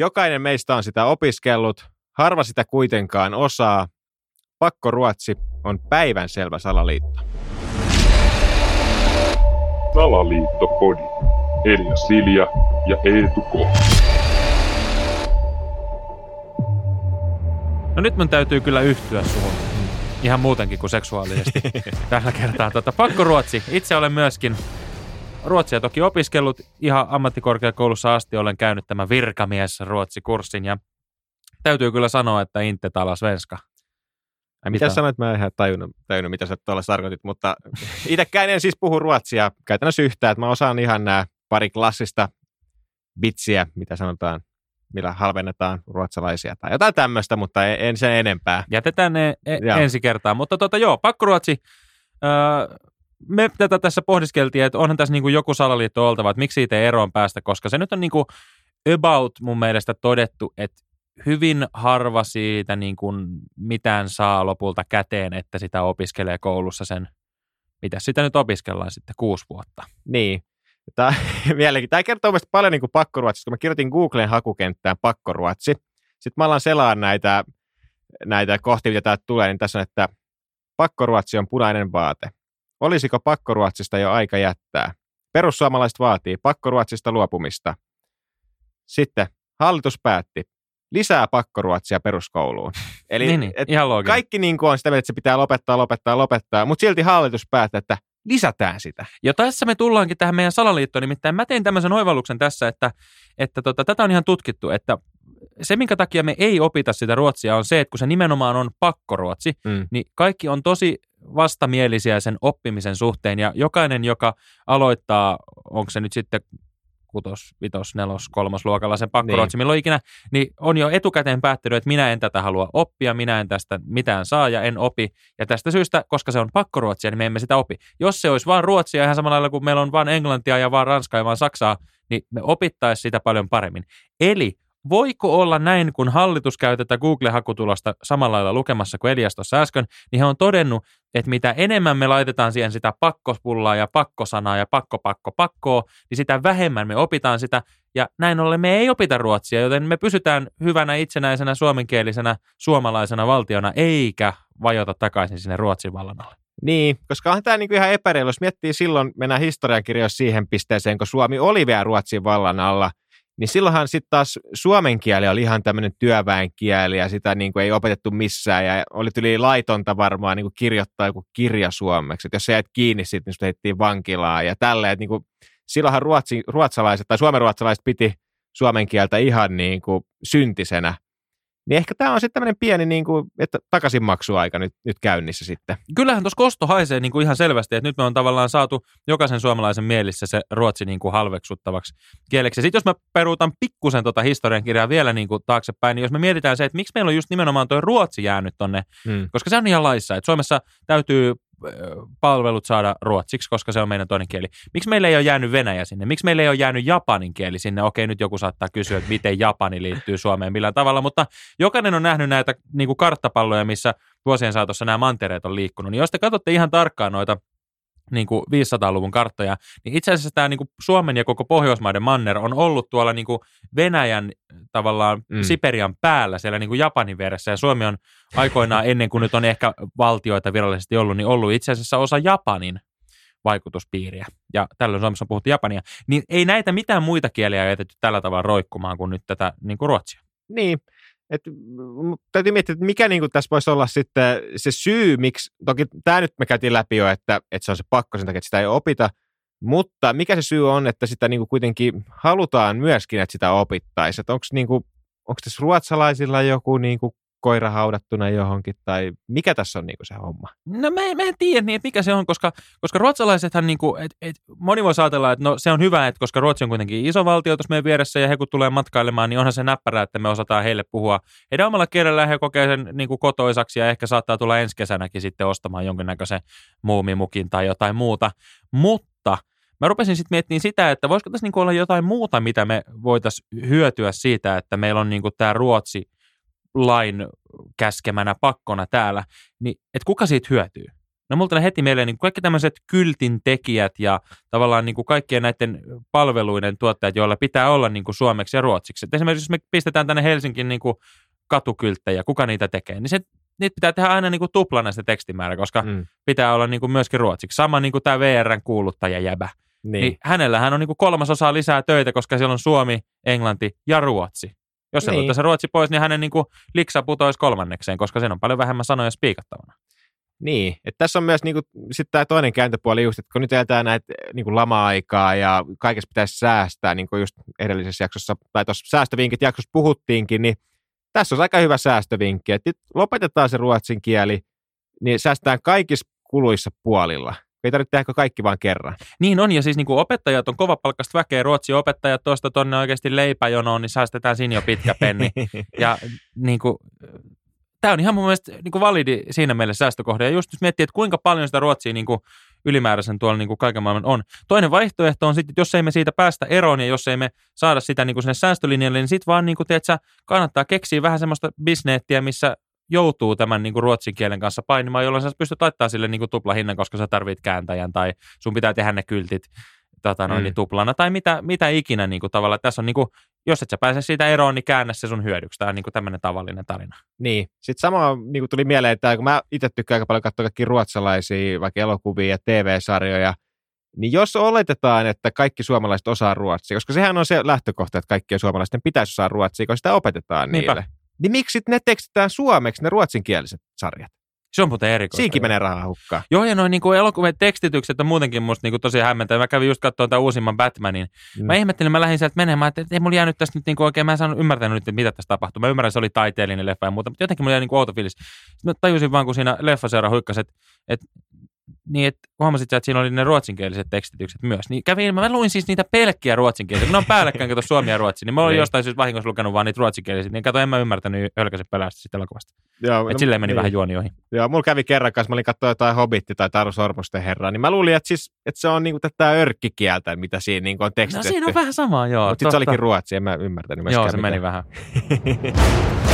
Jokainen meistä on sitä opiskellut, harva sitä kuitenkaan osaa. Pakkoruotsi on päivänselvä salaliitto. Salaliittopodi. Elia Silja ja Eetu K. No nyt mun täytyy kyllä yhtyä suhun. Ihan muutenkin kuin seksuaalisesti tällä kertaa. Tota, pakkoruotsi. Itse olen myöskin ruotsia toki opiskellut. Ihan ammattikorkeakoulussa asti olen käynyt tämän virkamies ruotsikurssin ja täytyy kyllä sanoa, että inte tala svenska. Ai, mitä sanoit? Mä en ihan tajunnut, tajunnut mitä sä tuolla tarkoitit, mutta itsekään en siis puhu ruotsia käytännössä yhtään. Että mä osaan ihan nämä pari klassista bitsiä, mitä sanotaan, millä halvennetaan ruotsalaisia tai jotain tämmöistä, mutta en, en sen enempää. Jätetään ne e- ensi kertaa, mutta tota, joo, pakkoruotsi. Öö, me tätä tässä pohdiskeltiin, että onhan tässä niin kuin joku salaliitto oltava, että miksi siitä eroon päästä, koska se nyt on niin kuin about mun mielestä todettu, että hyvin harva siitä niin kuin mitään saa lopulta käteen, että sitä opiskelee koulussa sen, mitä sitä nyt opiskellaan sitten kuusi vuotta. Niin. Tämä, tämä kertoo mielestäni paljon niin kuin pakkoruotsista, kun mä kirjoitin Googlen hakukenttään pakkoruotsi. Sitten mä alan selaan näitä, näitä kohti, mitä täältä tulee, niin tässä on, että pakkoruotsi on punainen vaate. Olisiko pakkoruotsista jo aika jättää? Perussuomalaiset vaatii pakkoruotsista luopumista. Sitten hallitus päätti, lisää pakkoruotsia peruskouluun. Eli niin, niin, et ihan kaikki niin kuin on sitä, että se pitää lopettaa, lopettaa, lopettaa, mutta silti hallitus päättää, että lisätään sitä. Ja tässä me tullaankin tähän meidän salaliittoon, nimittäin mä tein tämmöisen oivalluksen tässä, että, että tota, tätä on ihan tutkittu, että se, minkä takia me ei opita sitä ruotsia, on se, että kun se nimenomaan on pakkoruotsi, mm. niin kaikki on tosi vastamielisiä sen oppimisen suhteen, ja jokainen, joka aloittaa, onko se nyt sitten kutos, vitos, nelos, kolmas luokalla sen pakkoruotsi, niin. milloin ikinä, niin on jo etukäteen päättänyt, että minä en tätä halua oppia, minä en tästä mitään saa ja en opi. Ja tästä syystä, koska se on pakkoruotsia, niin me emme sitä opi. Jos se olisi vain ruotsia ihan samalla lailla kuin meillä on vain englantia ja vain ranskaa ja vain saksaa, niin me opittaisiin sitä paljon paremmin. Eli voiko olla näin, kun hallitus käy tätä Google-hakutulosta samalla lailla lukemassa kuin Elias tuossa äsken, niin he on todennut, että mitä enemmän me laitetaan siihen sitä pakkospullaa ja pakkosanaa ja pakko, pakko, pakkoa, niin sitä vähemmän me opitaan sitä, ja näin ollen me ei opita ruotsia, joten me pysytään hyvänä itsenäisenä suomenkielisenä suomalaisena valtiona, eikä vajota takaisin sinne Ruotsin vallan alle. Niin, koska on tämä niinku ihan epäreilu, jos miettii silloin, mennään historiankirjoissa siihen pisteeseen, kun Suomi oli vielä Ruotsin vallan alla, niin silloinhan sitten taas suomen kieli oli ihan tämmöinen työväenkieli ja sitä niin kuin ei opetettu missään ja oli yli laitonta varmaan niin kuin kirjoittaa joku kirja suomeksi. Et jos sä jäät kiinni sitten, niin sut heittiin vankilaan ja tälleen. Niin kuin, silloinhan ruotsi, ruotsalaiset tai suomenruotsalaiset piti suomen kieltä ihan niin kuin syntisenä – niin ehkä tämä on sitten tämmöinen pieni niin kuin, että takaisinmaksuaika nyt, nyt käynnissä sitten. Kyllähän tuossa kosto haisee niin kuin ihan selvästi, että nyt me on tavallaan saatu jokaisen suomalaisen mielissä se ruotsi niin kuin halveksuttavaksi kieleksi. Sitten jos mä peruutan pikkusen tuota historiankirjaa vielä niin kuin taaksepäin, niin jos me mietitään se, että miksi meillä on just nimenomaan tuo ruotsi jäänyt tonne, hmm. koska se on ihan laissa, että Suomessa täytyy palvelut saada ruotsiksi, koska se on meidän toinen kieli. Miksi meillä ei ole jäänyt Venäjä sinne? Miksi meillä ei ole jäänyt japanin kieli sinne? Okei, nyt joku saattaa kysyä, että miten Japani liittyy Suomeen millään tavalla, mutta jokainen on nähnyt näitä niin kuin karttapalloja, missä vuosien saatossa nämä mantereet on liikkunut. Niin jos te katsotte ihan tarkkaan noita niin kuin 500-luvun karttoja, niin itse asiassa tämä niin kuin Suomen ja koko Pohjoismaiden manner on ollut tuolla niin kuin Venäjän tavallaan mm. Siperian päällä siellä niin kuin Japanin vieressä, ja Suomi on aikoinaan ennen kuin nyt on ehkä valtioita virallisesti ollut, niin ollut itse asiassa osa Japanin vaikutuspiiriä. Ja tällöin Suomessa on puhuttu Japania. Niin ei näitä mitään muita kieliä jätetty tällä tavalla roikkumaan kuin nyt tätä niin kuin ruotsia. Niin, et, täytyy miettiä, että mikä niin tässä voisi olla sitten se syy, miksi, toki tämä nyt me käytiin läpi jo, että, että se on se pakko sen takia, että sitä ei opita, mutta mikä se syy on, että sitä niin kuitenkin halutaan myöskin, että sitä opittaisiin, onko niin onko tässä ruotsalaisilla joku niin kuin koira haudattuna johonkin, tai mikä tässä on niinku se homma? No mä en, mä en tiedä niin, että mikä se on, koska, koska ruotsalaisethan, niinku, et, et, moni voisi ajatella, että no se on hyvä, että koska Ruotsi on kuitenkin iso valtio tuossa meidän vieressä, ja he kun tulee matkailemaan, niin onhan se näppärä, että me osataan heille puhua heidän omalla kielellä, he kokee sen niinku kotoisaksi, ja ehkä saattaa tulla ensi kesänäkin sitten ostamaan jonkinnäköisen muumimukin tai jotain muuta, mutta Mä rupesin sitten miettimään sitä, että voisiko tässä niinku olla jotain muuta, mitä me voitaisiin hyötyä siitä, että meillä on niinku tämä Ruotsi – lain käskemänä pakkona täällä, niin että kuka siitä hyötyy? No tulee heti mieleen niin kaikki tämmöiset kyltin tekijät ja tavallaan niin kuin kaikkien näiden palveluiden tuottajat, joilla pitää olla niin kuin suomeksi ja ruotsiksi. Et esimerkiksi jos me pistetään tänne Helsinkin niin kuin katukylttejä, kuka niitä tekee, niin se, niitä pitää tehdä aina niin kuin tuplana se tekstimäärä, koska mm. pitää olla niin kuin myöskin ruotsiksi. Sama niin kuin tämä VRn kuuluttaja jäbä. Niin. niin hänellähän on niin kuin kolmasosa lisää töitä, koska siellä on suomi, englanti ja ruotsi. Jos se niin. se ruotsi pois, niin hänen niin kuin liksa putoisi kolmannekseen, koska siinä on paljon vähemmän sanoja spiikattavana. Niin, että tässä on myös niinku, sitten tämä toinen kääntöpuoli just, että kun nyt eletään näitä niinku lama-aikaa ja kaikessa pitäisi säästää, niin kuin just edellisessä jaksossa, tai tuossa säästövinkit jaksossa puhuttiinkin, niin tässä on aika hyvä säästövinkki, että nyt lopetetaan se ruotsin kieli, niin säästetään kaikissa kuluissa puolilla. Ei tarvitse tehdä kaikki vaan kerran. Niin on, ja siis niin kuin opettajat on kova palkkasta väkeä. Ruotsin opettajat tuosta tuonne oikeasti leipäjonoon, niin säästetään siinä jo pitkä penni. ja niin kuin, tämä on ihan mun mielestä niin kuin validi siinä mielessä säästökohde. Ja just jos miettii, että kuinka paljon sitä Ruotsia niin kuin ylimääräisen tuolla niin kuin kaiken maailman on. Toinen vaihtoehto on sitten, että jos ei me siitä päästä eroon ja jos ei me saada sitä niin kuin sinne säästölinjalle, niin sitten vaan niin kuin, tiedätkö, kannattaa keksiä vähän semmoista bisneettiä, missä joutuu tämän niin kuin ruotsin kielen kanssa painimaan, jolloin sä pystyt laittamaan sille niin kuin tuplahinnan, koska sä tarvit kääntäjän tai sun pitää tehdä ne kyltit tota noin, mm. niin tuplana tai mitä, mitä ikinä niin kuin tavallaan. Tässä on niin kuin, jos et sä pääse siitä eroon, niin käännä se sun hyödyksi. Tämä on niin kuin tämmöinen tavallinen tarina. Niin. Sitten sama niin kuin tuli mieleen, että kun mä itse tykkään aika paljon katsoa kaikki ruotsalaisia, vaikka elokuvia ja TV-sarjoja, niin jos oletetaan, että kaikki suomalaiset osaa ruotsia, koska sehän on se lähtökohta, että kaikkien suomalaisten pitäisi osaa ruotsia, kun sitä opetetaan Niinpä. niille. Niin miksi ne tekstitään suomeksi, ne ruotsinkieliset sarjat? Se on muuten erikoista. Siinkin menee rahaa hukkaan. Joo, ja noin niin elokuvien tekstitykset on muutenkin musta niin kuin tosi hämmentävä. Mä kävin just katsomaan tämän uusimman Batmanin. Mm. Mä ihmettelin, mä lähdin sieltä menemään, että ei mulla jäänyt tästä nyt niin kuin oikein, mä en saanut ymmärtänyt nyt, mitä tässä tapahtuu. Mä ymmärrän, että se oli taiteellinen leffa ja muuta, mutta jotenkin mulla jäi niin kuin outo fiilis. Sitten mä tajusin vaan, kun siinä leffaseura huikkasi, että, että niin, että huomasit että siinä oli ne ruotsinkieliset tekstitykset myös. Niin kävin, mä luin siis niitä pelkkiä ruotsinkielisiä. Kun ne on päällekkäin, kato suomi ja ruotsi, niin mä olin niin. jostain syystä vahingossa lukenut vaan niitä ruotsinkielisiä. Niin kato, en mä ymmärtänyt hölkäsen pelästä sitä elokuvasta. Joo, Et no, silleen meni niin. vähän juoni ohi. Joo, mulla kävi kerran kanssa, mä olin katsoa jotain Hobitti tai Taru Sormusten herraa, niin mä luulin, että, siis, että se on niinku tätä örkkikieltä, mitä siinä niinku on tekstitetty. No siinä on vähän samaa, joo. Mutta sitten se olikin ruotsi, en mä ymmärtänyt Joo, se meni vähän.